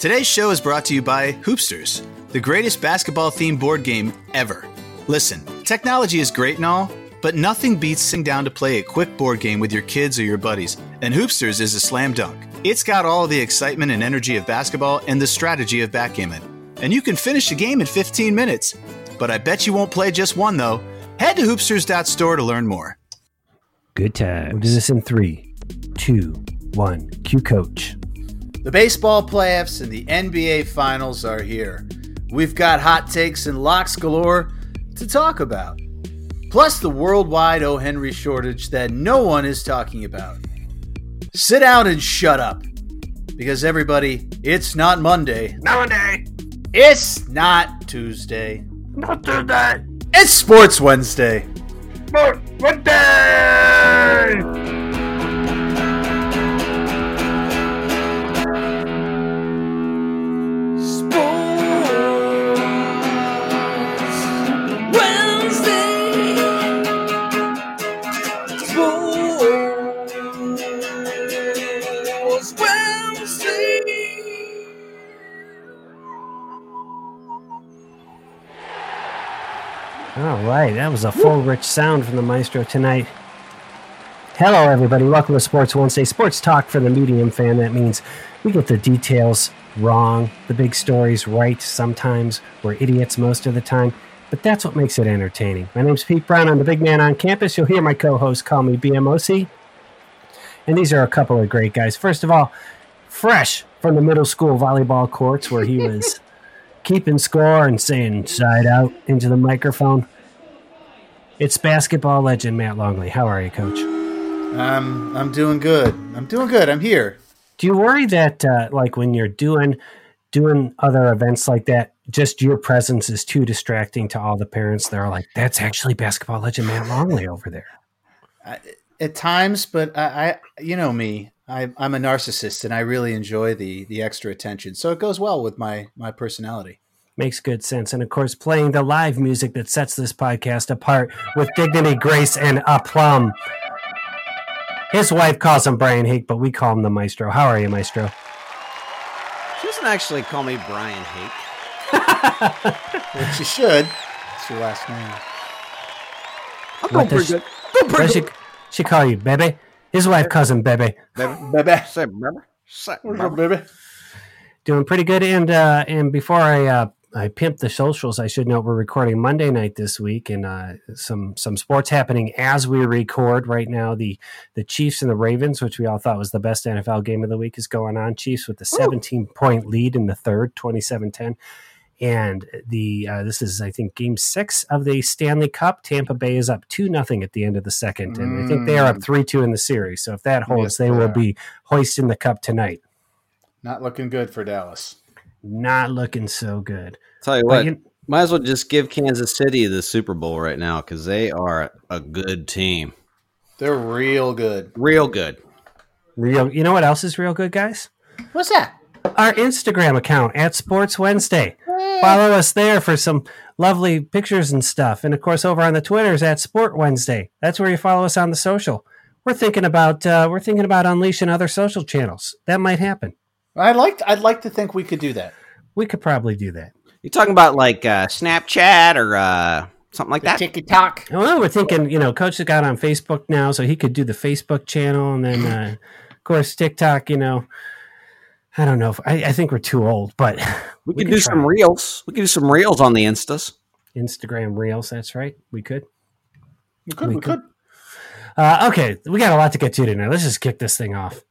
Today's show is brought to you by Hoopsters, the greatest basketball themed board game ever. Listen, technology is great and all, but nothing beats sitting down to play a quick board game with your kids or your buddies, and Hoopsters is a slam dunk. It's got all the excitement and energy of basketball and the strategy of backgammon. And you can finish a game in 15 minutes. But I bet you won't play just one, though. Head to hoopsters.store to learn more. Good time. We'll in three, two, one. Cue coach. The baseball playoffs and the NBA finals are here. We've got hot takes and locks galore to talk about. Plus, the worldwide O. Henry shortage that no one is talking about. Sit down and shut up. Because, everybody, it's not Monday. Monday. It's not Tuesday. Not Tuesday. It's Sports Wednesday. Sports Wednesday. All right, that was a full, rich sound from the maestro tonight. Hello, everybody. Welcome to Sports Wednesday, sports talk for the medium fan. That means we get the details wrong, the big stories right sometimes. We're idiots most of the time, but that's what makes it entertaining. My name's Pete Brown. I'm the big man on campus. You'll hear my co host call me BMOC. And these are a couple of great guys. First of all, fresh from the middle school volleyball courts where he was keeping score and saying side out into the microphone. It's basketball legend Matt Longley. How are you, Coach? Um, I'm doing good. I'm doing good. I'm here. Do you worry that, uh, like, when you're doing doing other events like that, just your presence is too distracting to all the parents? They're like, "That's actually basketball legend Matt Longley over there." I, at times, but I, I, you know me, I, I'm a narcissist, and I really enjoy the the extra attention. So it goes well with my my personality. Makes good sense. And of course, playing the live music that sets this podcast apart with dignity, grace, and aplomb. His wife calls him Brian Hake, but we call him the Maestro. How are you, Maestro? She doesn't actually call me Brian Hake. Which you should. It's your last name. I'm doing pretty good. Doing what pretty good. She call you, baby. His wife calls him Bebe. Baby. Baby. Say, remember? Say, What's up, remember? baby? Doing pretty good. And uh, and before I uh, I pimp the socials, I should note we're recording Monday night this week, and uh, some some sports happening as we record right now. The the Chiefs and the Ravens, which we all thought was the best NFL game of the week, is going on. Chiefs with the 17 point lead in the third, 27-10. And the uh, this is I think game six of the Stanley Cup. Tampa Bay is up two nothing at the end of the second, and I think they are up three two in the series. So if that holds, Yes, they they will be hoisting the cup tonight. Not looking good for Dallas. Not looking so good. Tell you But what, you- might as well just give Kansas City the Super Bowl right now because they are a good team. They're real good. Real good. Real, you know what else is real good, guys? What's that? Our Instagram account at Sports Wednesday. Follow us there for some lovely pictures and stuff. And of course, over on the Twitters at Sport Wednesday. That's where you follow us on the social. We're thinking about uh, we're thinking about unleashing other social channels. That might happen. I'd like I'd like to think we could do that. We could probably do that. You're talking about like uh, Snapchat or uh, something like that? TikTok. Well, we're thinking, you know, Coach has got on Facebook now, so he could do the Facebook channel, and then, uh, of course, TikTok. You know, I don't know. If, I, I think we're too old, but We, we could could do try. some reels. We could do some reels on the Instas. Instagram Reels. That's right. We could. We could. We We, could. could. Uh, okay, we got a lot to get to tonight. Let's just kick this thing off.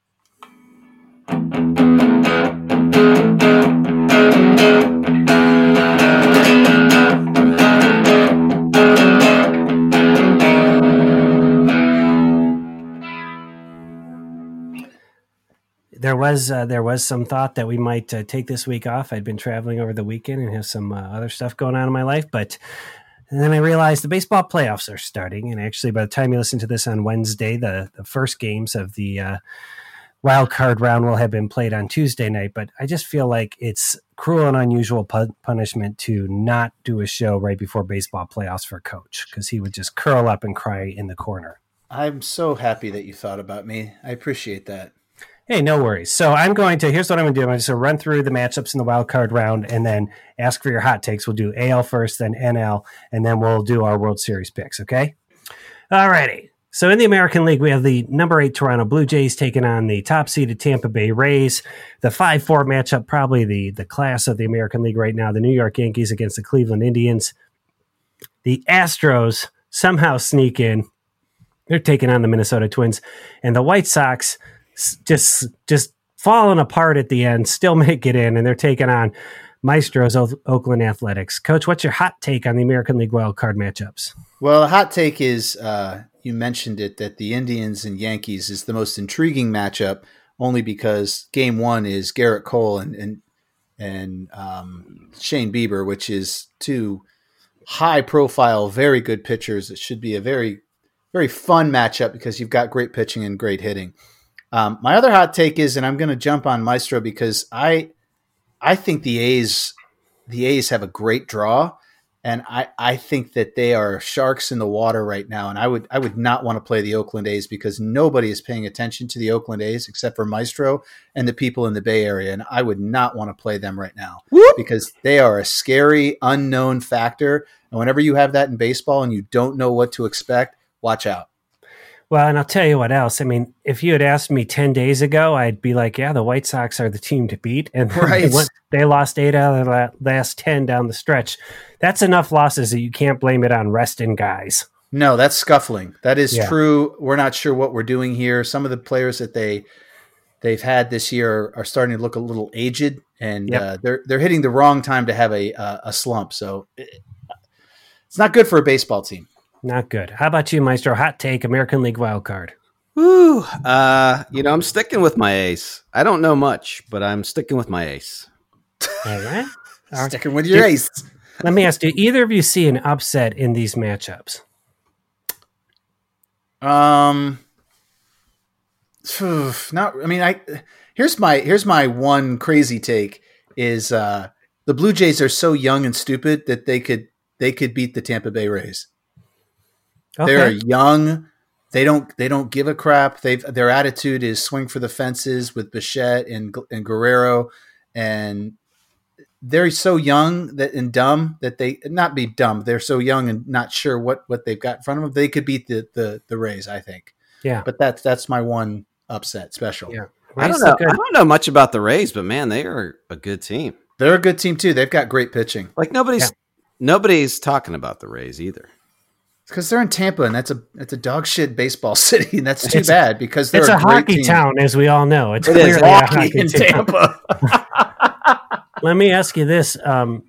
There was uh, there was some thought that we might uh, take this week off. I'd been traveling over the weekend and have some uh, other stuff going on in my life, but then I realized the baseball playoffs are starting. And actually, by the time you listen to this on Wednesday, the, the first games of the uh, wild card round will have been played on Tuesday night. But I just feel like it's cruel and unusual pu- punishment to not do a show right before baseball playoffs for a Coach because he would just curl up and cry in the corner. I'm so happy that you thought about me. I appreciate that. Hey, no worries. So I'm going to. Here's what I'm going to do. I'm going to run through the matchups in the wild card round, and then ask for your hot takes. We'll do AL first, then NL, and then we'll do our World Series picks. Okay. All righty. So in the American League, we have the number eight Toronto Blue Jays taking on the top seeded Tampa Bay Rays. The five four matchup, probably the the class of the American League right now. The New York Yankees against the Cleveland Indians. The Astros somehow sneak in. They're taking on the Minnesota Twins, and the White Sox just just falling apart at the end, still make it in, and they're taking on Maestro's Oakland Athletics. Coach, what's your hot take on the American League wild card matchups? Well, the hot take is uh, you mentioned it that the Indians and Yankees is the most intriguing matchup, only because Game One is Gerrit Cole and and and um, Shane Bieber, which is two high profile, very good pitchers. It should be a very very fun matchup because you've got great pitching and great hitting. Um, my other hot take is, and I'm going to jump on Maestro because I, I think the A's, the A's have a great draw, and I, I think that they are sharks in the water right now. And I would, I would not want to play the Oakland A's because nobody is paying attention to the Oakland A's except for Maestro and the people in the Bay Area, and I would not want to play them right now Whoop. because they are a scary unknown factor. And whenever you have that in baseball and you don't know what to expect, watch out. Well, and I'll tell you what else. I mean, if you had asked me 10 days ago, I'd be like, yeah, the White Sox are the team to beat. And right. they, went, they, lost eight out of the last 10 down the stretch. That's enough losses that you can't blame it on resting guys. No, that's scuffling. That is yeah. true. We're not sure what we're doing here. Some of the players that they they've had this year are, starting to look a little aged, and yep. uh, they're they're hitting the wrong time to have a a slump. So it, it's not good for a baseball team. Not good. How about you, Maestro? Hot take American League wild card. Woo. Uh, you know, I'm sticking with my ace. I don't know much, but I'm sticking with my ace. All right. Sticking with your ace. Let me ask: Do either of you see an upset in these matchups? Um, not. I mean, I here's my here's my one crazy take is uh the Blue Jays are so young and stupid that they could they could beat the Tampa Bay Rays. Okay. They're young. They don't they don't give a crap. They their attitude is swing for the fences with Bichette and and Guerrero, and they're so young that and dumb that they not be dumb. They're so young and not sure what what they've got in front of them. They could beat the the the Rays, I think. Yeah, but that's that's my one upset special. Yeah, Rays I don't know. I don't know much about the Rays, but man, they are a good team. They're a good team too. They've got great pitching. Like nobody's yeah. nobody's talking about the Rays either because they're in Tampa, and that's a that's a dog shit baseball city, and that's too it's, bad because it's a, a hockey team. town, as we all know. It's it clearly a hockey in Tampa. Let me ask you this: um,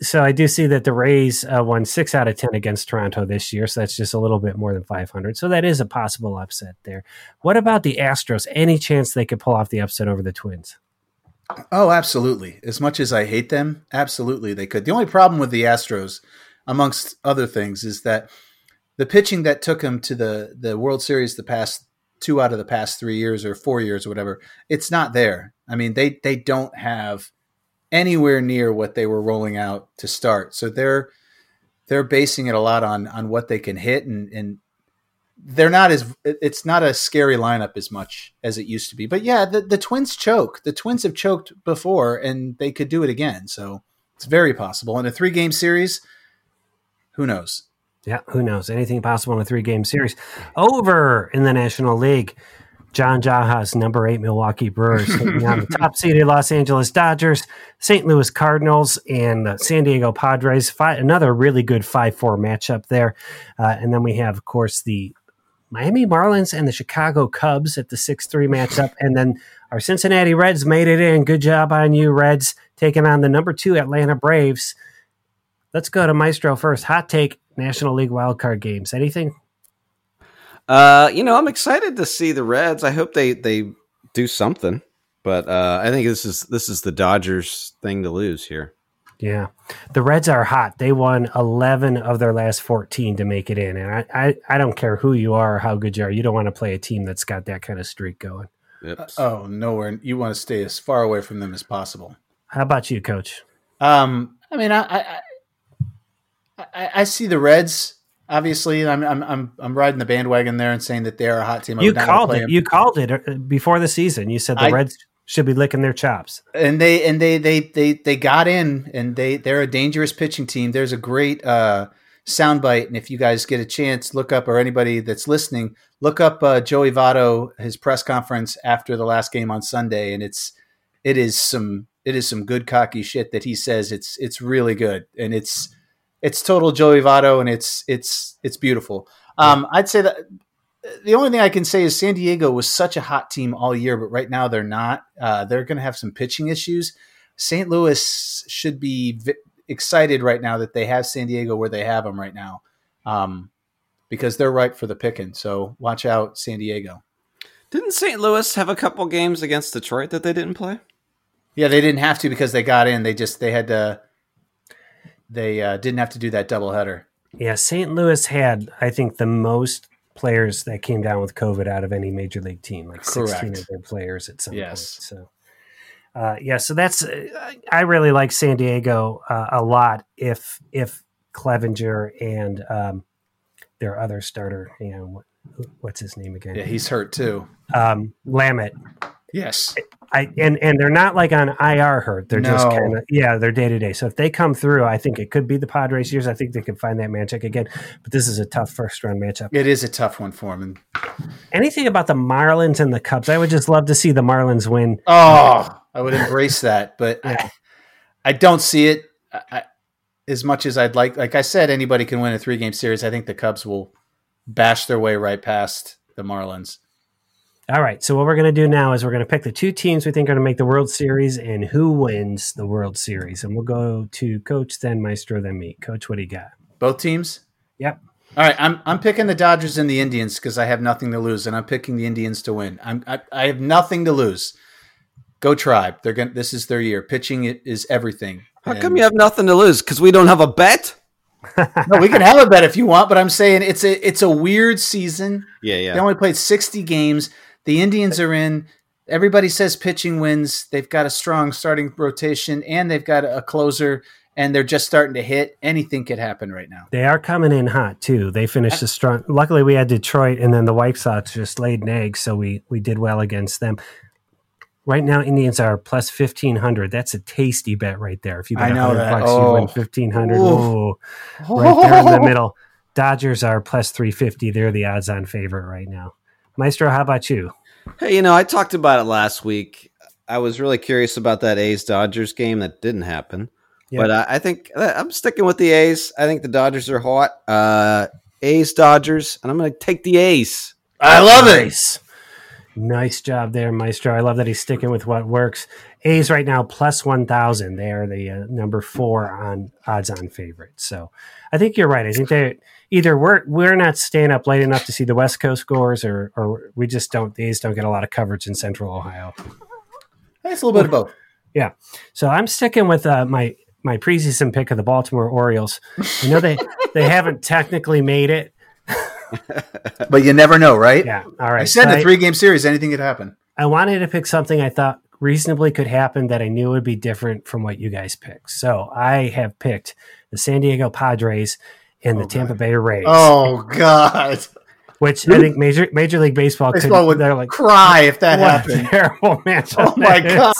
so I do see that the Rays uh, won six out of ten against Toronto this year, so that's just a little bit more than five hundred. So that is a possible upset there. What about the Astros? Any chance they could pull off the upset over the Twins? Oh, absolutely. As much as I hate them, absolutely they could. The only problem with the Astros, amongst other things, is that the pitching that took him to the the World Series the past two out of the past three years or four years or whatever, it's not there. I mean, they they don't have anywhere near what they were rolling out to start. So they're they're basing it a lot on on what they can hit and and they're not as it's not a scary lineup as much as it used to be. But yeah, the, the twins choke. The twins have choked before and they could do it again. So it's very possible. In a three game series, who knows? Yeah, who knows? Anything possible in a three game series. Over in the National League, John Jaha's number eight Milwaukee Brewers taking on the top seeded Los Angeles Dodgers, St. Louis Cardinals, and the San Diego Padres. Five, another really good 5 4 matchup there. Uh, and then we have, of course, the Miami Marlins and the Chicago Cubs at the 6 3 matchup. And then our Cincinnati Reds made it in. Good job on you, Reds, taking on the number two Atlanta Braves. Let's go to Maestro first. Hot take National League wildcard games. Anything? Uh, you know, I'm excited to see the Reds. I hope they they do something. But uh, I think this is this is the Dodgers thing to lose here. Yeah, the Reds are hot. They won 11 of their last 14 to make it in, and I, I, I don't care who you are or how good you are. You don't want to play a team that's got that kind of streak going. Yep. Uh, oh, nowhere. You want to stay as far away from them as possible. How about you, Coach? Um, I mean, I, I I, I see the Reds Obviously, I'm I'm I'm I'm riding the bandwagon there and saying that they're a hot team. I You would not wanna called it. them. You called it uh, before the season. You said the I- Reds should be licking their chops. and they and they they they they got in and they they're a dangerous pitching team. There's a great uh soundbite, and if you guys get a chance, look up or anybody that's listening, look up uh, Joey Votto his press conference after the last game on Sunday, and it's it is some it is some good cocky shit that he says. It's it's really good, and it's it's total Joey Votto, and it's it's it's beautiful. Um, I'd say that the only thing I can say is San Diego was such a hot team all year, but right now they're not. Uh, they're going to have some pitching issues. St. Louis should be v- excited right now that they have San Diego where they have them right now, um, because they're ripe for the picking. So watch out, San Diego. Didn't St. Louis have a couple games against Detroit that they didn't play? Yeah, they didn't have to because they got in. They just they had to. They uh, didn't have to do that doubleheader. Yeah, St. Louis had, I think, the most players that came down with COVID out of any major league team, like 16 of their players at some Yes. point. So, uh, yeah, so that's, uh, I really like San Diego uh, a lot if, if Clevenger and um, their other starter, you know, what, what's his name again? Yeah, he's hurt too. um, Lamet. Yes, I and and they're not like on IR hurt. They're just kind of yeah, they're day to day. So if they come through, I think it could be the Padres years. I think they could find that matchup again. But this is a tough first round matchup. it is a tough one for. And, Anything about the Marlins and the Cubs? I would just love to see the Marlins win. oh, I would embrace that, but I, I don't see it. I, as much as I'd like, like I said, anybody can win a three game series. I think the Cubs will bash their way right past the Marlins. All right. So what we're going to do now is we're going to pick the two teams we think are going to make the World Series and who wins the World Series. And we'll go to Coach, then Maestro, then me. Coach, what do you got? Both teams. Yep. All right, I'm I'm picking the Dodgers and the Indians because I have nothing to lose, and I'm picking the Indians to win. I'm I, I have nothing to lose. Go Tribe! They're going. to This is their year. Pitching it is everything. How And- come you have nothing to lose? Because we don't have a bet? no, we can have a bet if you want, but I'm saying it's a it's a weird season. Yeah, yeah. They only played 60 games. The Indians are in. Everybody says pitching wins. They've got a strong starting rotation, and they've got a closer, and they're just starting to hit. Anything could happen right now. They are coming in hot too. They finished a strong. Luckily, we had Detroit, and then the White Sox just laid an egg, so we we did well against them. Right now, Indians are plus fifteen hundred. That's a tasty bet right there. If you bet I know 100 that. bucks, you win Oh. fifteen hundred. Ooh, right there in the middle. Dodgers are plus three fifty. They're the odds-on favorite right now. Maestro, how about you? Hey, you know, I talked about it last week. I was really curious about that A's Dodgers game that didn't happen. Yeah. But uh, I think I'm sticking with the A's. I think the Dodgers are hot. Uh, A's Dodgers, and I'm going to take the A's. I love it. Nice. Nice job there, Maestro. I love that he's sticking with what works. A's right now plus 1,000. They are the uh, number four on odds on favorite. So I think you're right. I think they either we're, we're not staying up late enough to see the West Coast scores or, or we just don't, These don't get a lot of coverage in central Ohio. It's a little bit of both. Yeah. So I'm sticking with uh, my, my preseason pick of the Baltimore Orioles. I know they, they haven't technically made it. But you never know, right? Yeah. All right. I said So a three game series, anything could happen. I wanted to pick something I thought reasonably could happen that I knew would be different from what you guys picked. So I have picked the San Diego Padres and the Oh, Tampa God. Bay Rays, Oh, God. which I think Major Major League Baseball, Baseball could. would They're like, cry if that happened. terrible match! Oh my god,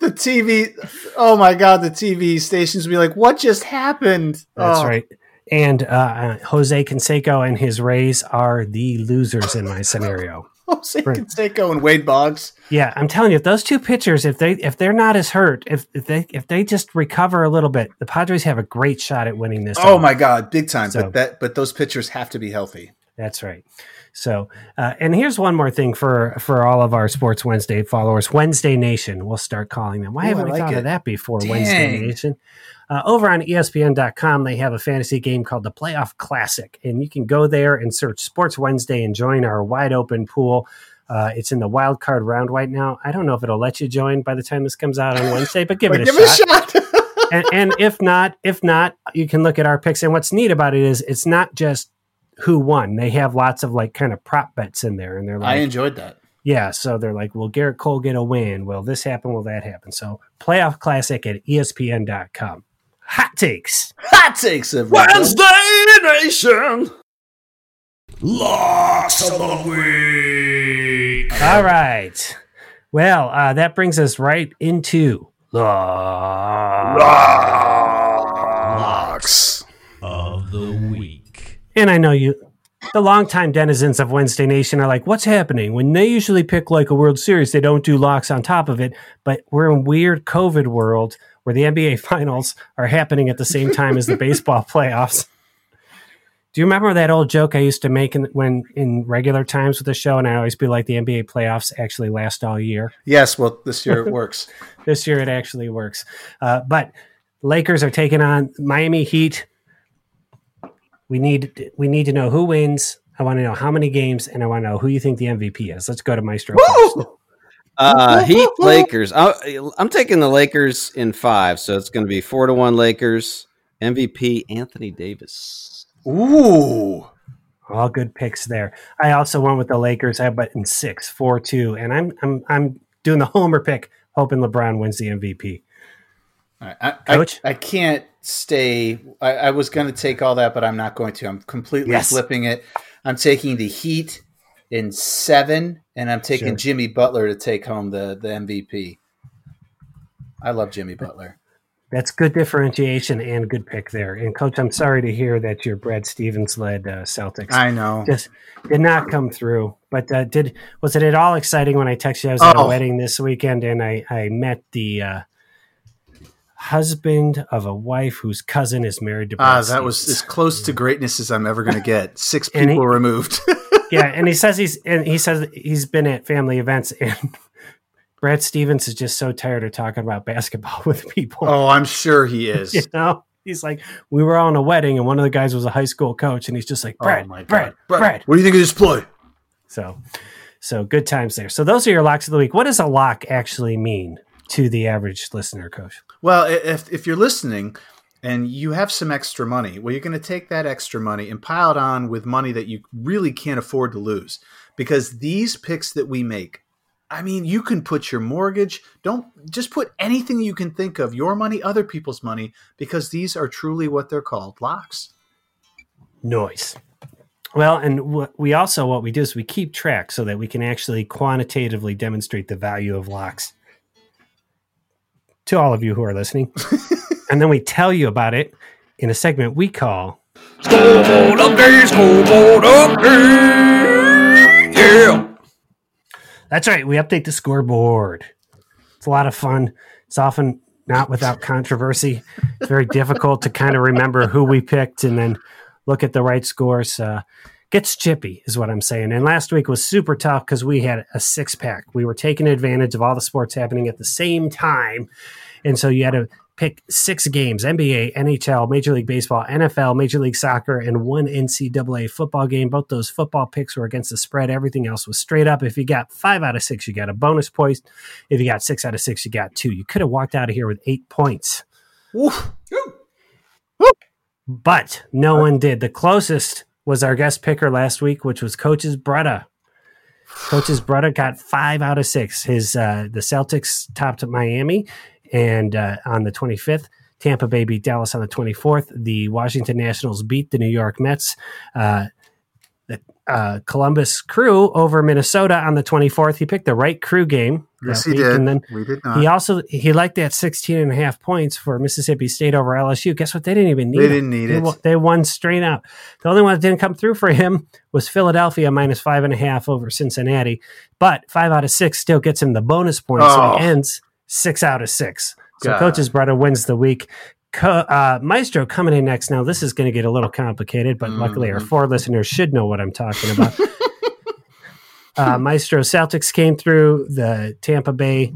the TV! Oh my god, the TV stations would be like, "What just happened?" That's Oh. right. And uh, uh, Jose Canseco and his Rays are the losers in my scenario. Jose Right. Canseco and Wade Boggs. Yeah, I'm telling you, if those two pitchers, if they if they're not as hurt, if, if they if they just recover a little bit, the Padres have a great shot at winning this. Oh my god, big time! So- but that, but those pitchers have to be healthy. That's right. So, uh, and here's one more thing for for all of our Sports Wednesday followers. Wednesday Nation, we'll start calling them. Why Ooh, haven't I we like thought it. of that before? Wednesday Nation. Uh, over on ESPN.com, they have a fantasy game called the Playoff Classic, and you can go there and search Sports Wednesday and join our wide open pool. Uh, it's in the wild card round right now. I don't know if it'll let you join by the time this comes out on Wednesday, but give it a give shot it a shot. and, and if not, if not, you can look at our picks. And what's neat about it is it's not just who won. They have lots of like kind of prop bets in there, and they're like, I enjoyed that. yeah. So they're like, will Gerrit Cole get a win? Will this happen? Will that happen? So playoff classic at ESPN.com. Ha! hot takes. Hot takes, everybody. Wednesday Nation. Locks of the week. All right. Well, uh, that brings us right into Locks. of the week. And I know you, the longtime denizens of Wednesday Nation, are like, "What's happening?" When they usually pick like a World Series, they don't do locks on top of it. But we're in weird COVID world where the NBA Finals are happening at the same time as the baseball playoffs. Do you remember that old joke I used to make in, when in regular times with the show? And I always be like, the NBA playoffs actually last all year. Yes, well, this year it works. This year it actually works. Uh, but Lakers are taking on Miami Heat. We need we need to know who wins. I want to know how many games, and I want to know who you think the MVP is. Let's go to Maestro. Uh, Heat Lakers. I, I'm taking the Lakers in five, so it's going to be four to one Lakers. MVP Anthony Davis. Ooh. All good picks there. I also went with the Lakers. I but in six, four, two, and I'm I'm I'm doing the homer pick, hoping LeBron wins the MVP. All right. I, Coach? I, I can't stay. I, I was going to take all that, but I'm not going to. I'm completely Yes. flipping it. I'm taking the Heat in seven, and I'm taking Sure. Jimmy Butler to take home the, the MVP. I love Jimmy Butler. That's good differentiation and good pick there. And coach, I'm sorry to hear that your Brad Stevens led uh, Celtics I know. just did not come through. But uh, did was it at all exciting when I texted you? I was at a Oh. wedding this weekend and I I met the uh, husband of a wife whose cousin is married to. Brad Ah, that was as close to greatness as I'm ever going to get. Six people he- removed. yeah, and he says he's and he says he's been at family events and. Brad Stevens is just so tired of talking about basketball with people. oh, I'm sure he is. You know, he's like, we were on a wedding, and one of the guys was a high school coach, and he's just like, Brad, oh my God. Brad, Brad, What do you think of this play? So, so good times there. So those are your locks of the week. What does a lock actually mean to the average listener, Coach? Well, if if you're listening and you have some extra money, well, you're going to take that extra money and pile it on with money that you really can't afford to lose. Because these picks that we make, I mean, you can put your mortgage, don't just put anything you can think of, your money, other people's money, because these are truly what they're called locks. Noise. Well, and what we also what we do is we keep track so that we can actually quantitatively demonstrate the value of locks to all of you who are listening, and then we tell you about it in a segment we call Scoreboard update, scoreboard update. Yeah. That's right. We update the scoreboard. It's a lot of fun. It's often not without controversy. It's very difficult to kind of remember who we picked and then look at the right scores. Uh, gets chippy, is what I'm saying. And last week was super tough because we had a six pack. We were taking advantage of all the sports happening at the same time. And so you had to pick six games NBA, NHL, Major League Baseball, NFL, Major League Soccer, and one NCAA football game. Both those football picks were against the spread. Everything else was straight up. If you got five out of six, you got a bonus point. If you got six out of six, you got two. You could have walked out of here with eight points, Oof. but no one did. The closest was our guest picker last week, which was Coach's Brutta. Coach's Brutta got five out of six. His uh, the Celtics topped Miami, and uh, on the 25th, Tampa Bay beat Dallas on the 24th. The Washington Nationals beat the New York Mets. Uh, uh, Columbus Crew over Minnesota on the 24th. He picked the right Crew game. Yes, he week, did. And then we did not. he also he liked that 16 and a half points for Mississippi State over LSU. Guess what? They didn't even need They it. didn't need They it. won- They won straight up. The only one that didn't come through for him was Philadelphia minus five and a half over Cincinnati. But five out of six still gets him the bonus points. So Oh. he ends six out of six. So God. coach's brother wins the week. Co- uh, Maestro coming in next. Now this is going to get a little complicated, but luckily our Mhm. four listeners should know what I'm talking about. uh, Maestro Celtics came through. The Tampa Bay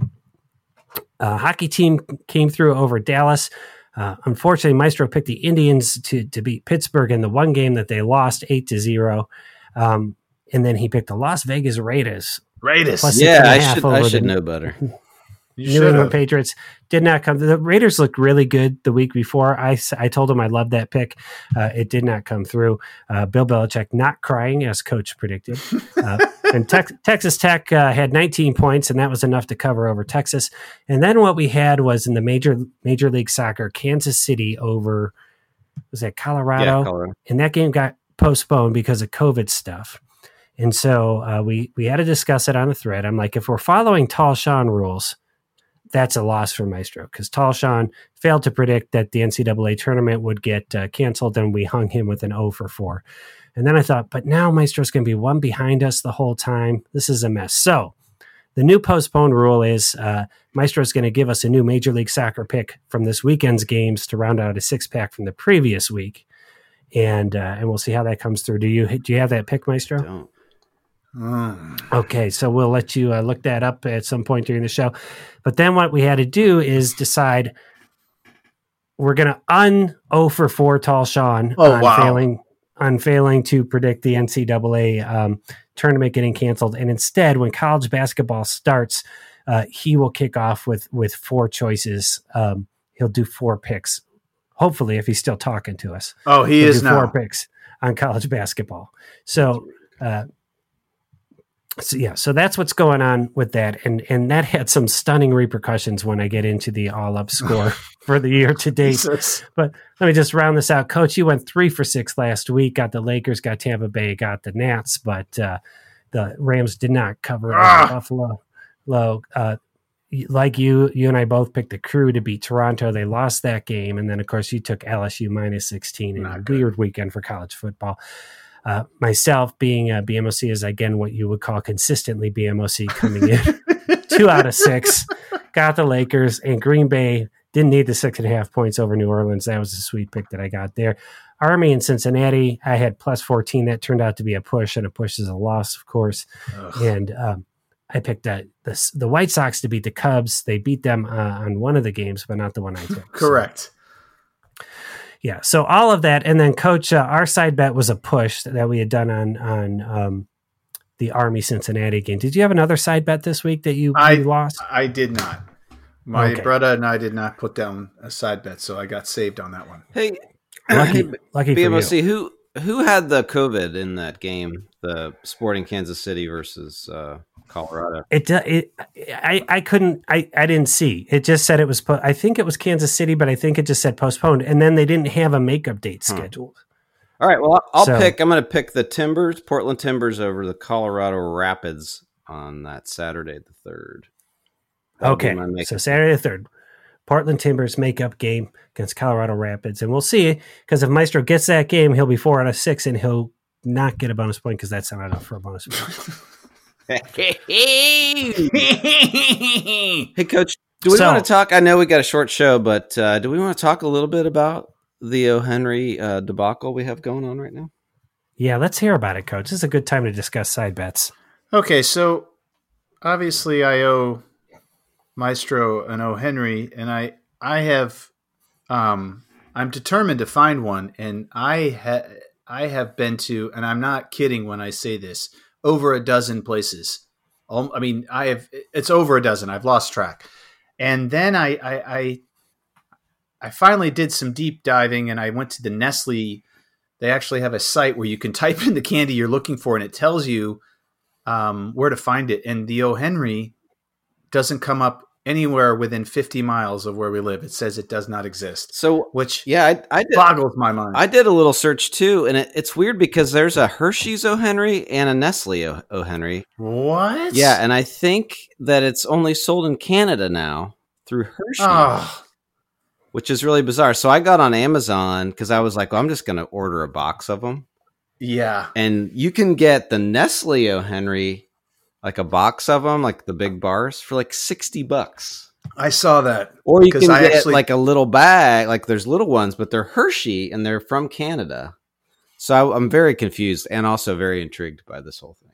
uh, hockey team came through over Dallas. Uh, unfortunately, Maestro picked the Indians to to beat Pittsburgh in the one game that they lost eight to zero. Um, and then he picked the Las Vegas Raiders. Raiders. Plus- Yeah, and a I half should I the- should know better. You New England. Patriots did not come. The Raiders looked really good the week before. I, I told him I loved that pick. Uh, it did not come through. Uh, Bill Belichick not crying as coach predicted. Uh, and Tex Texas Tech uh, had 19 points, and that was enough to cover over Texas. And then what we had was in the major Major League Soccer, Kansas City over was that Colorado, Yeah, Colorado. and that game got postponed because of COVID stuff. And so uh, we we had to discuss it on the thread. I'm like, if we're following Tall Sean rules, that's a loss for Maestro because Tall Sean failed to predict that the NCAA tournament would get uh, canceled, and we hung him with an O for four. And then I thought, but now Maestro's going to be one behind us the whole time. This is a mess. So the new postponed rule is uh, Maestro's going to give us a new Major League Soccer pick from this weekend's games to round out a six pack from the previous week, and uh, and we'll see how that comes through. Do you do you have that pick, Maestro? Mm. Okay, so we'll let you uh, look that up at some point during the show. But then what we had to do is decide we're going to un 0 for 4 Tall Sean Oh, on wow. failing on failing to predict the NCAA um, tournament getting canceled, and instead, when college basketball starts, uh, he will kick off with with four choices. Um, he'll do four picks. Hopefully, if he's still talking to us Oh, he He'll is do four picks on college basketball. So, uh, so yeah, so that's what's going on with that, and and that had some stunning repercussions when I get into the all up score for the year to date. Jesus. But let me just round this out, Coach. You went three for six last week. Got the Lakers, got Tampa Bay, got the Nats, but uh, the Rams did not cover over Ah. Buffalo. Low, uh, like you, you and I both picked the Crew to beat Toronto. They lost that game, and then of course you took LSU minus sixteen in a weird weekend for college football. Uh, myself being a BMOC is again what you would call consistently BMOC coming in two out of six. Got the Lakers and Green Bay didn't need the six and a half points over New Orleans. That was a sweet pick that I got there. Army and Cincinnati, I had plus 14. That turned out to be a push, and a push is a loss, of course. Ugh. And um, I picked uh, the, the White Sox to beat the Cubs. They beat them uh, on one of the games, but not the one I took. So, Correct. Yeah. So all of that. And then, Coach, uh, our side bet was a push that we had done on, on um, the Army Cincinnati game. Did you have another side bet this week that you, I- you lost? I did not. My Okay. brother and I did not put down a side bet, so I got saved on that one. Hey, Lucky, hey, lucky for you. BMOC, who who had the COVID in that game? The Sporting Kansas City versus uh, Colorado. It, it I, I couldn't I, I didn't see it just said it was po- I think it was Kansas City but I think it just said postponed and then they didn't have a makeup date scheduled All right. Well, I'll- So- pick. I'm going to pick the Timbers, Portland Timbers, over the Colorado Rapids on that Saturday, the third. Okay so Saturday the 3rd Portland Timbers makeup game against Colorado Rapids and we'll see because if Maestro gets that game he'll be 4 out of 6 and he'll not get a bonus point because that's not enough for a bonus point hey, Coach. Do we So- want to talk? I know we got a short show, but uh, do we want to talk a little bit about the O. Henry uh, debacle we have going on right now? yeah let's hear about it coach this is a good time to discuss side bets Okay, so obviously I owe Maestro and O. Henry, and I I have um I'm determined to find one, and I ha- I have been to, and I'm not kidding when I say this, over a dozen places. I mean, I have it's over a dozen. I've lost track, and then I I I, I finally did some deep diving, and I went to the Nestle. They actually have a site where you can type in the candy you're looking for, and it tells you um, where to find it. And the O. Henry doesn't come up anywhere within 50 miles of where we live. It says it does not exist, So, which yeah, I, I did. boggles my mind. I did a little search too, and it, it's weird because there's a Hershey's O. Henry and a Nestle O. O. Henry. what? Yeah, and I think that it's only sold in Canada now through Hershey, Oh, which is really bizarre. So I got on Amazon because I was like, well, I'm just going to order a box of them. yeah. And you can get the Nestle O. Henry, like a box of them, like the big bars, for like 60 bucks. I saw that. Or you can I get actually- like a little bag, like there's little ones, but they're Hershey and they're from Canada. So I, I'm very confused and also very intrigued by this whole thing.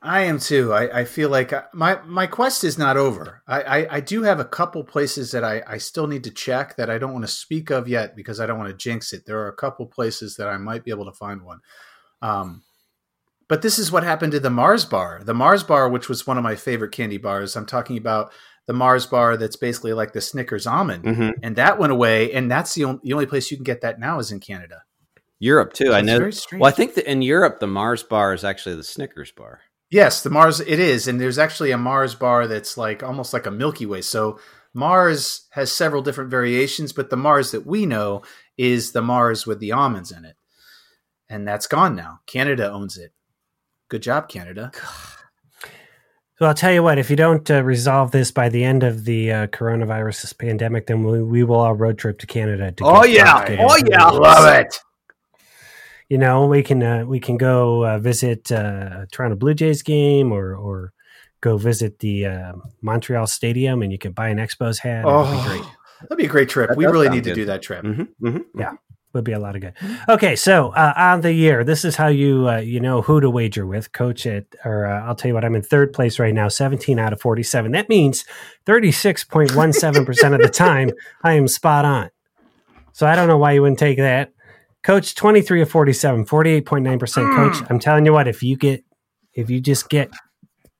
I am too. I, I feel like I, my my quest is not over. I, I, I do have a couple places that I, I still need to check that I don't want to speak of yet because I don't want to jinx it. There are a couple places that I might be able to find one. Um, but this is what happened to the Mars bar. The Mars bar, which was one of my favorite candy bars. I'm talking about the Mars bar that's basically like the Snickers almond, hmm and that went away. And that's the only, the only place you can get that now is in Canada. Europe too. I know. Well, I think that in Europe, the Mars bar is actually the Snickers bar. Yes, the Mars it is, and there's actually a Mars bar that's like almost like a Milky Way. So Mars has several different variations, but the Mars that we know is the Mars with the almonds in it, and that's gone now. Canada owns it. Good job, Canada. So I'll tell you what, if you don't uh, resolve this by the end of the uh, coronavirus pandemic, then we, we will all road trip to Canada. To Oh yeah, oh it. yeah, Love it. You know, we can uh, we can go uh, visit uh, Toronto Blue Jays game, or or go visit the uh, Montreal Stadium, and you can buy an Expos hat. It'd be great. Oh, that'd be a great trip. That we really sound need to good. do that trip. hmm hmm would be a lot of good. Okay, so uh, on the year, this is how you uh, you know who to wager with, coach. At or uh, I'll tell you what, I'm in third place right now, 17 out of 47. That means 36.17 percent of the time I am spot on. So I don't know why you wouldn't take that, coach. 23 of 47, 48.9 percent, coach. I'm telling you what, if you get if you just get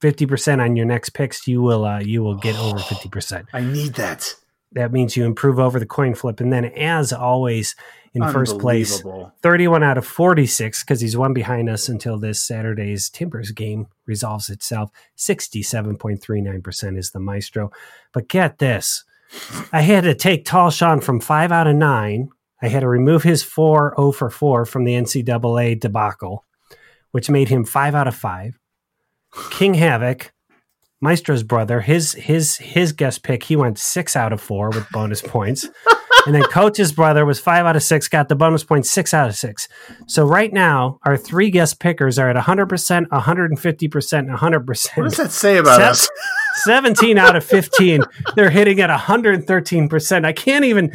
50 percent on your next picks, you will uh, you will get over 50 percent I need that. That means you improve over the coin flip. And then, as always, in first place, 31 out of 46, because he's one behind us until this Saturday's Timbers game resolves itself. 67.39% is the maestro. But get this I had to take Tall Sean from five out of nine. I had to remove his 4 0 for 4 from the NCAA debacle, which made him five out of five. King Havoc, Maestro's brother, his his his guest pick, he went six out of four with bonus points. and then Coach's brother was five out of six, got the bonus points six out of six. So right now, our three guest pickers are at 100%, 150%, and 100%. What does that say about Seven- us? 17 out of 15. They're hitting at 113%. I can't even,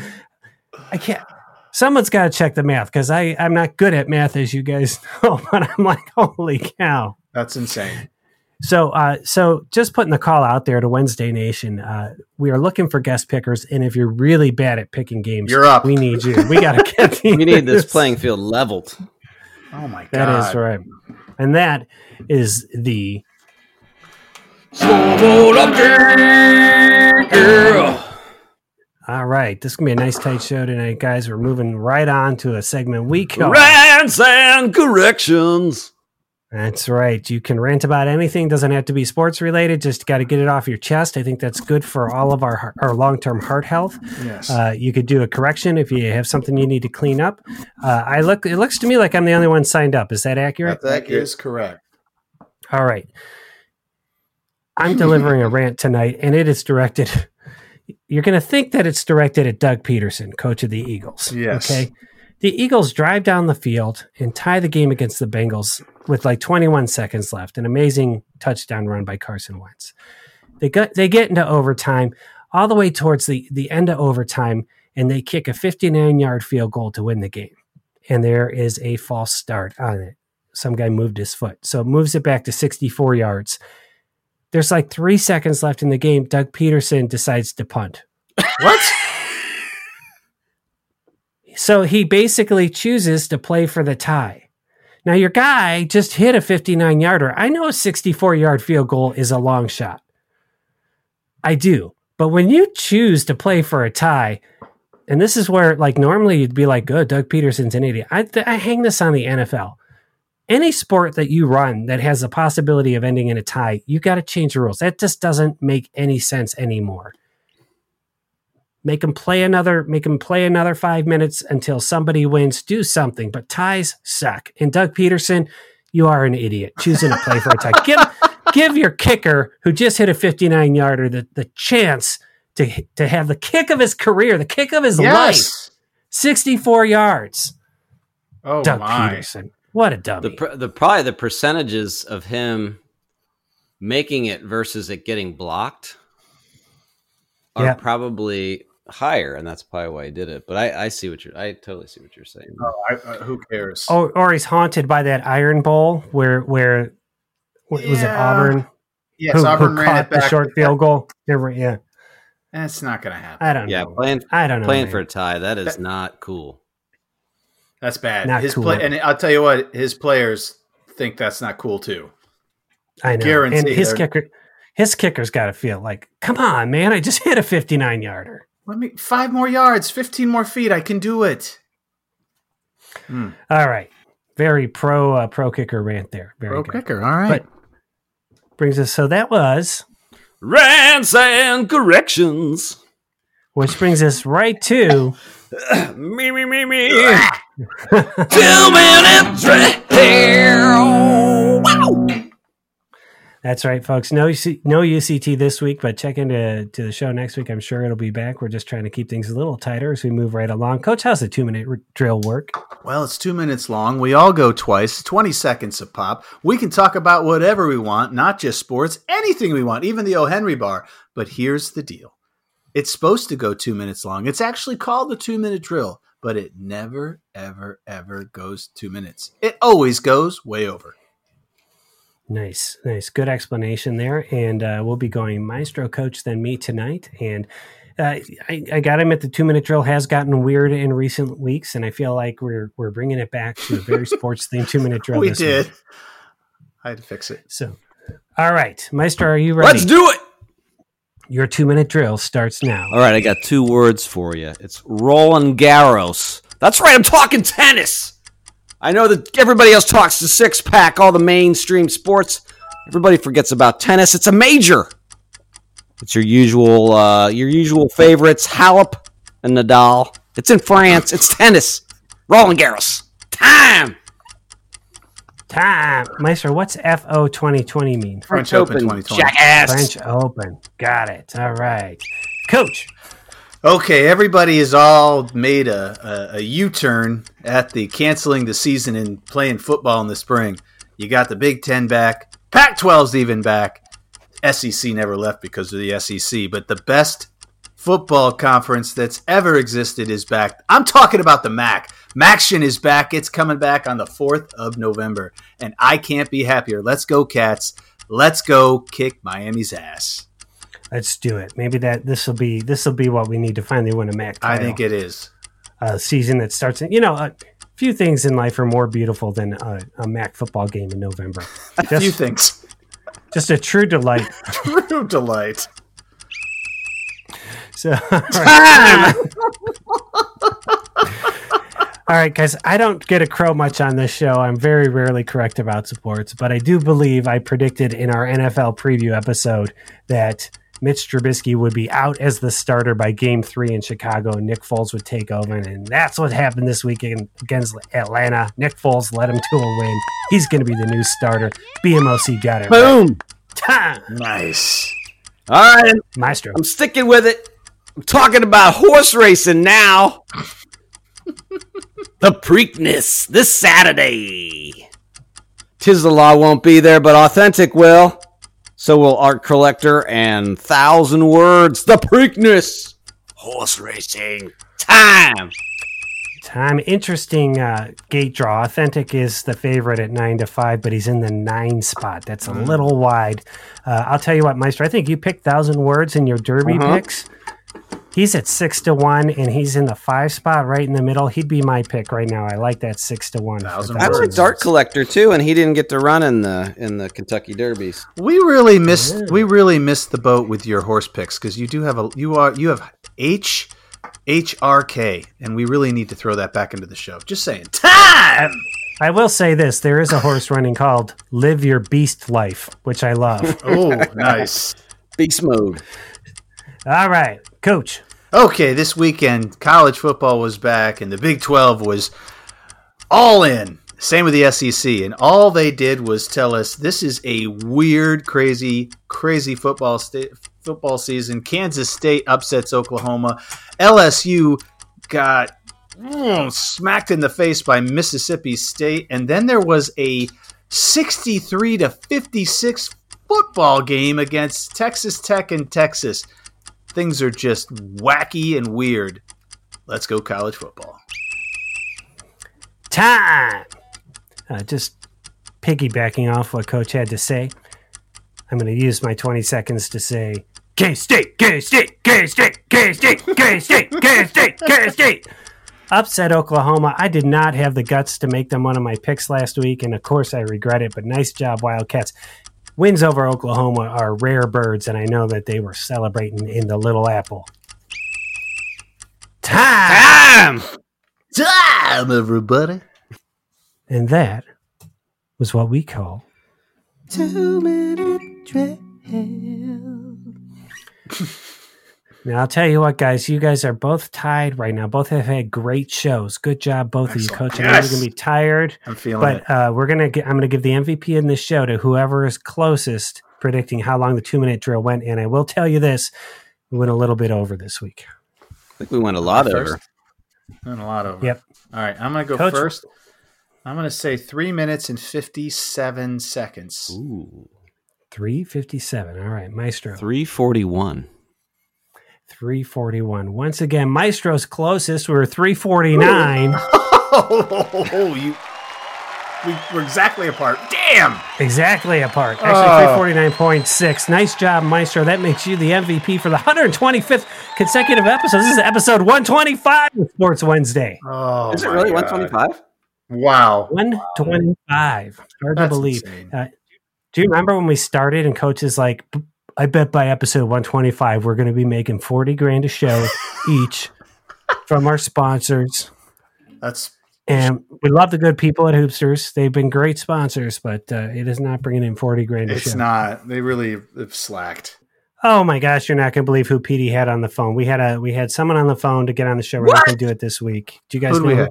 I can't. Someone's got to check the math because I'm not good at math, as you guys know. But I'm like, holy cow. That's insane. So, uh, so just putting the call out there to Wednesday Nation. Uh, we are looking for guest pickers, and if you're really bad at picking games, You're up. We need you. We got to get We need this playing field leveled. Oh my god. That is right, and that is the Scoreboard update. Yeah. all right. This is gonna be a nice tight show tonight, guys. We're moving right on to a segment we call. Rants and corrections. That's right. You can rant about anything. Doesn't have to be sports related. Just got to get it off your chest. I think that's good for all of our our long term heart health. Yes. Uh, you could do a correction if you have something you need to clean up. Uh, I look. It looks to me like I'm the only one signed up. Is that accurate? that is correct. All right. I'm delivering a rant tonight, and it is directed. You're going to think that it's directed at Doug Pederson, coach of the Eagles. Yes. Okay. The Eagles drive down the field and tie the game against the Bengals with like 21 seconds left. An amazing touchdown run by Carson Wentz. They got they get into overtime, all the way towards the the end of overtime, and they kick a 59 yard field goal to win the game. And there is a false start on it some guy moved his foot. So it moves it back to 64 yards. There's like three seconds left in the game. Doug Pederson decides to punt. What? So he basically chooses to play for the tie. Now, your guy just hit a 59 yarder. I know a 64 yard field goal is a long shot. I do. But when you choose to play for a tie, and this is where, like, normally you'd be like, good, Doug Pederson's an idiot. I, I hang this on the NFL. Any sport that you run that has the possibility of ending in a tie, you got to change the rules. That just doesn't make any sense anymore. Make them play another, make them play another five minutes until somebody wins. Do something, but ties suck. And Doug Pederson, you are an idiot choosing to play for a tie. Give, give your kicker who just hit a 59 yarder the, the chance to to have the kick of his career, the kick of his life, 64 yards. Oh Doug my. Pederson, what a dummy. The, the probably the percentages of him making it versus it getting blocked are Yeah. probably higher, and that's probably why he did it. But I, I see what you're. I totally see what you're saying. Oh, I, uh, who cares? or, or he's haunted by that Iron Bowl where where what, was it Auburn yes, who, who Auburn ran caught it the short field goal? Never, yeah, That's not going to happen. I don't Yeah, know. playing I don't know. playing man. for a tie that is That- not cool. That's bad. Not his cool. play, and I'll tell you what, his players think that's not cool too. I know. guarantee and his kicker, his kicker's got to feel like, come on, man! I just hit a 59 yarder. Let me five more yards, fifteen more feet. I can do it. All right, very pro uh, pro kicker rant there. Very Pro good. kicker. All right. But brings us. So that was, Rants and corrections. which brings us right to Me, me, me, me. Two minutes. Wow. That's right, folks. No, no UCT this week, but check into to the show next week. I'm sure it'll be back. We're just trying to keep things a little tighter as we move right along. Coach, how's the two minute r- drill work? Well, it's two minutes long. We all go twice, 20 seconds a pop. We can talk about whatever we want, not just sports, anything we want, even the O. Henry bar. But here's the deal it's supposed to go two minutes long. It's actually called the two minute drill, but it never, ever, ever goes two minutes. It always goes way over. Nice, nice, good explanation there. And uh, we'll be going Maestro coach than me tonight. And uh, I, I got him at the two minute drill has gotten weird in recent weeks, and I feel like we're we're bringing it back to a very sports themed two minute drill. we this did. week. I had to fix it. So, all right, Maestro, are you ready? Let's do it. Your two minute drill starts now. All right, I got two words for you. It's Roland Garros. That's right, I'm talking tennis. I know that everybody else talks the six pack, all the mainstream sports. Everybody forgets about tennis. It's a major. It's your usual, uh, your usual favorites, Halep and Nadal. It's in France. It's tennis. Roland Garros. Time. Time, Maestro. What's FO twenty twenty mean? French Open 2020. Jackass. French Open. Got it. All right, Coach. Okay, everybody has all made a, a, a U turn at the canceling the season and playing football in the spring. You got the Big Ten back, Pac 12's even back. SEC never left because of the SEC, but the best football conference that's ever existed is back. I'm talking about the MAC. Maction is back. It's coming back on the 4th of November, and I can't be happier. Let's go, Cats. Let's go kick Miami's ass. Let's do it. Maybe that this will be this will be what we need to finally win a MAC. I think it is. a season that starts. In, you know, a few things in life are more beautiful than a, a MAC football game in November. A few Just, things. just a true delight. True delight. So, all right. All right, guys, I don't get a crow much on this show. I'm very rarely correct about sports, but I do believe I predicted in our NFL preview episode that Mitch Trubisky would be out as the starter by game three in Chicago and Nick Foles would take over. And that's what happened this weekend against Atlanta. Nick Foles led him to a win. He's going to be the new starter. BMOC got it. Boom. Time, Nice. All right, Maestro. I'm sticking with it. I'm talking about horse racing now. the Preakness this Saturday. Tiz the Law won't be there, but Authentic will. So will Art Collector and Thousand Words. The Preakness. Horse racing. Time. Time. Interesting uh, gate draw. Authentic is the favorite at nine to five, but he's in the nine spot. That's a little wide. Uh, I'll tell you what, Meister. I think you picked thousand words in your derby Uh-huh. picks. He's at six to one, and he's in the five spot, right in the middle. He'd be my pick right now. I like that six to one. for Thousand I words. like Art Collector too, and he didn't get to run in the in the Kentucky Derbies. We really missed. We really missed the boat with your horse picks because you do have a you are you have H H R K, and we really need to throw that back into the show. Just saying. Time. I will say this: there is a horse running called "Live Your Beast Life," which I love. Oh, nice. Beast mode. All right, Coach. Okay, this weekend college football was back, and the Big Twelve was all in. Same with the SEC, and all they did was tell us this is a weird, crazy, crazy football football season. Kansas State upsets Oklahoma. LSU got mm, smacked in the face by Mississippi State, and then there was a sixty-three to fifty-six football game against Texas Tech and Texas. Things are just wacky and weird. Let's go college football. time. Uh, just piggybacking off what Coach had to say, I'm going to use my 20 seconds to say K State, K State, K State, K State, K State, K State, K State. Upset Oklahoma. I did not have the guts to make them one of my picks last week, and of course I regret it, but nice job, Wildcats. Wins over Oklahoma are rare birds, and I know that they were celebrating in the Little Apple. Time! Time. Time, everybody. And that was what we call Two minute trail. Now I'll tell you what, guys. You guys are both tied right now. Both have had great shows. Good job, both of you, Excellent. coach. I know you're gonna be tired, I'm feeling it. but uh, we're gonna. Get, I'm gonna give the MVP in this show to whoever is closest predicting how long the two minute drill went. And I will tell you this: we went a little bit over this week. I think we went a lot First. over. Doing a lot over. Yep. All right, I'm gonna go Coach- first. I'm gonna say three minutes and fifty-seven seconds. Ooh. Three fifty seven. All right, Maestro. 341. 341. Once again, Maestro's closest. We're 349. Oh, you. We, we're exactly apart. Damn. exactly apart. Actually, Oh. 349.6. Nice job, Maestro. That makes you the MVP for the 125th consecutive episode. This is episode 125 of Sports Wednesday. Oh, Is it really God. 125? Wow. 125. Hard to That's believe. insane. Uh, do you remember when we started and coaches like, I bet by episode 125, we're going to be making 40 grand a show each from our sponsors. That's And we love the good people at Hoopsters. They've been great sponsors, but uh, it is not bringing in 40 grand a it's show. not. They really have slacked. Oh my gosh, you're not going to believe who Petey had on the phone. We had a we had someone on the phone to get on the show. We're not going to do it this week. Do you guys Who know?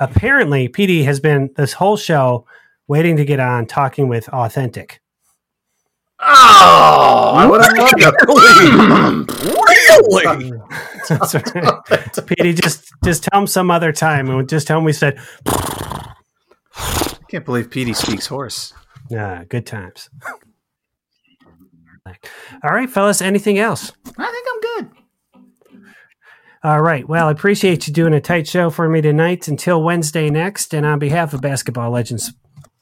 Apparently, Petey has been this whole show waiting to get on talking with Authentic. Oh, I would have loved Really? That's right. Petey, just just tell him some other time, and just tell him we said, I can't believe Petey speaks horse. "Ah, good times." All right, fellas. Anything else? I think I'm good. All right. Well, I appreciate you doing a tight show for me tonight. Until Wednesday next, and on behalf of basketball legends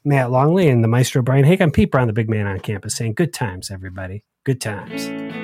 Matt Longley and the maestro Brian Hake, I'm Pete Brown, the big man on campus, saying good times, everybody. Good times.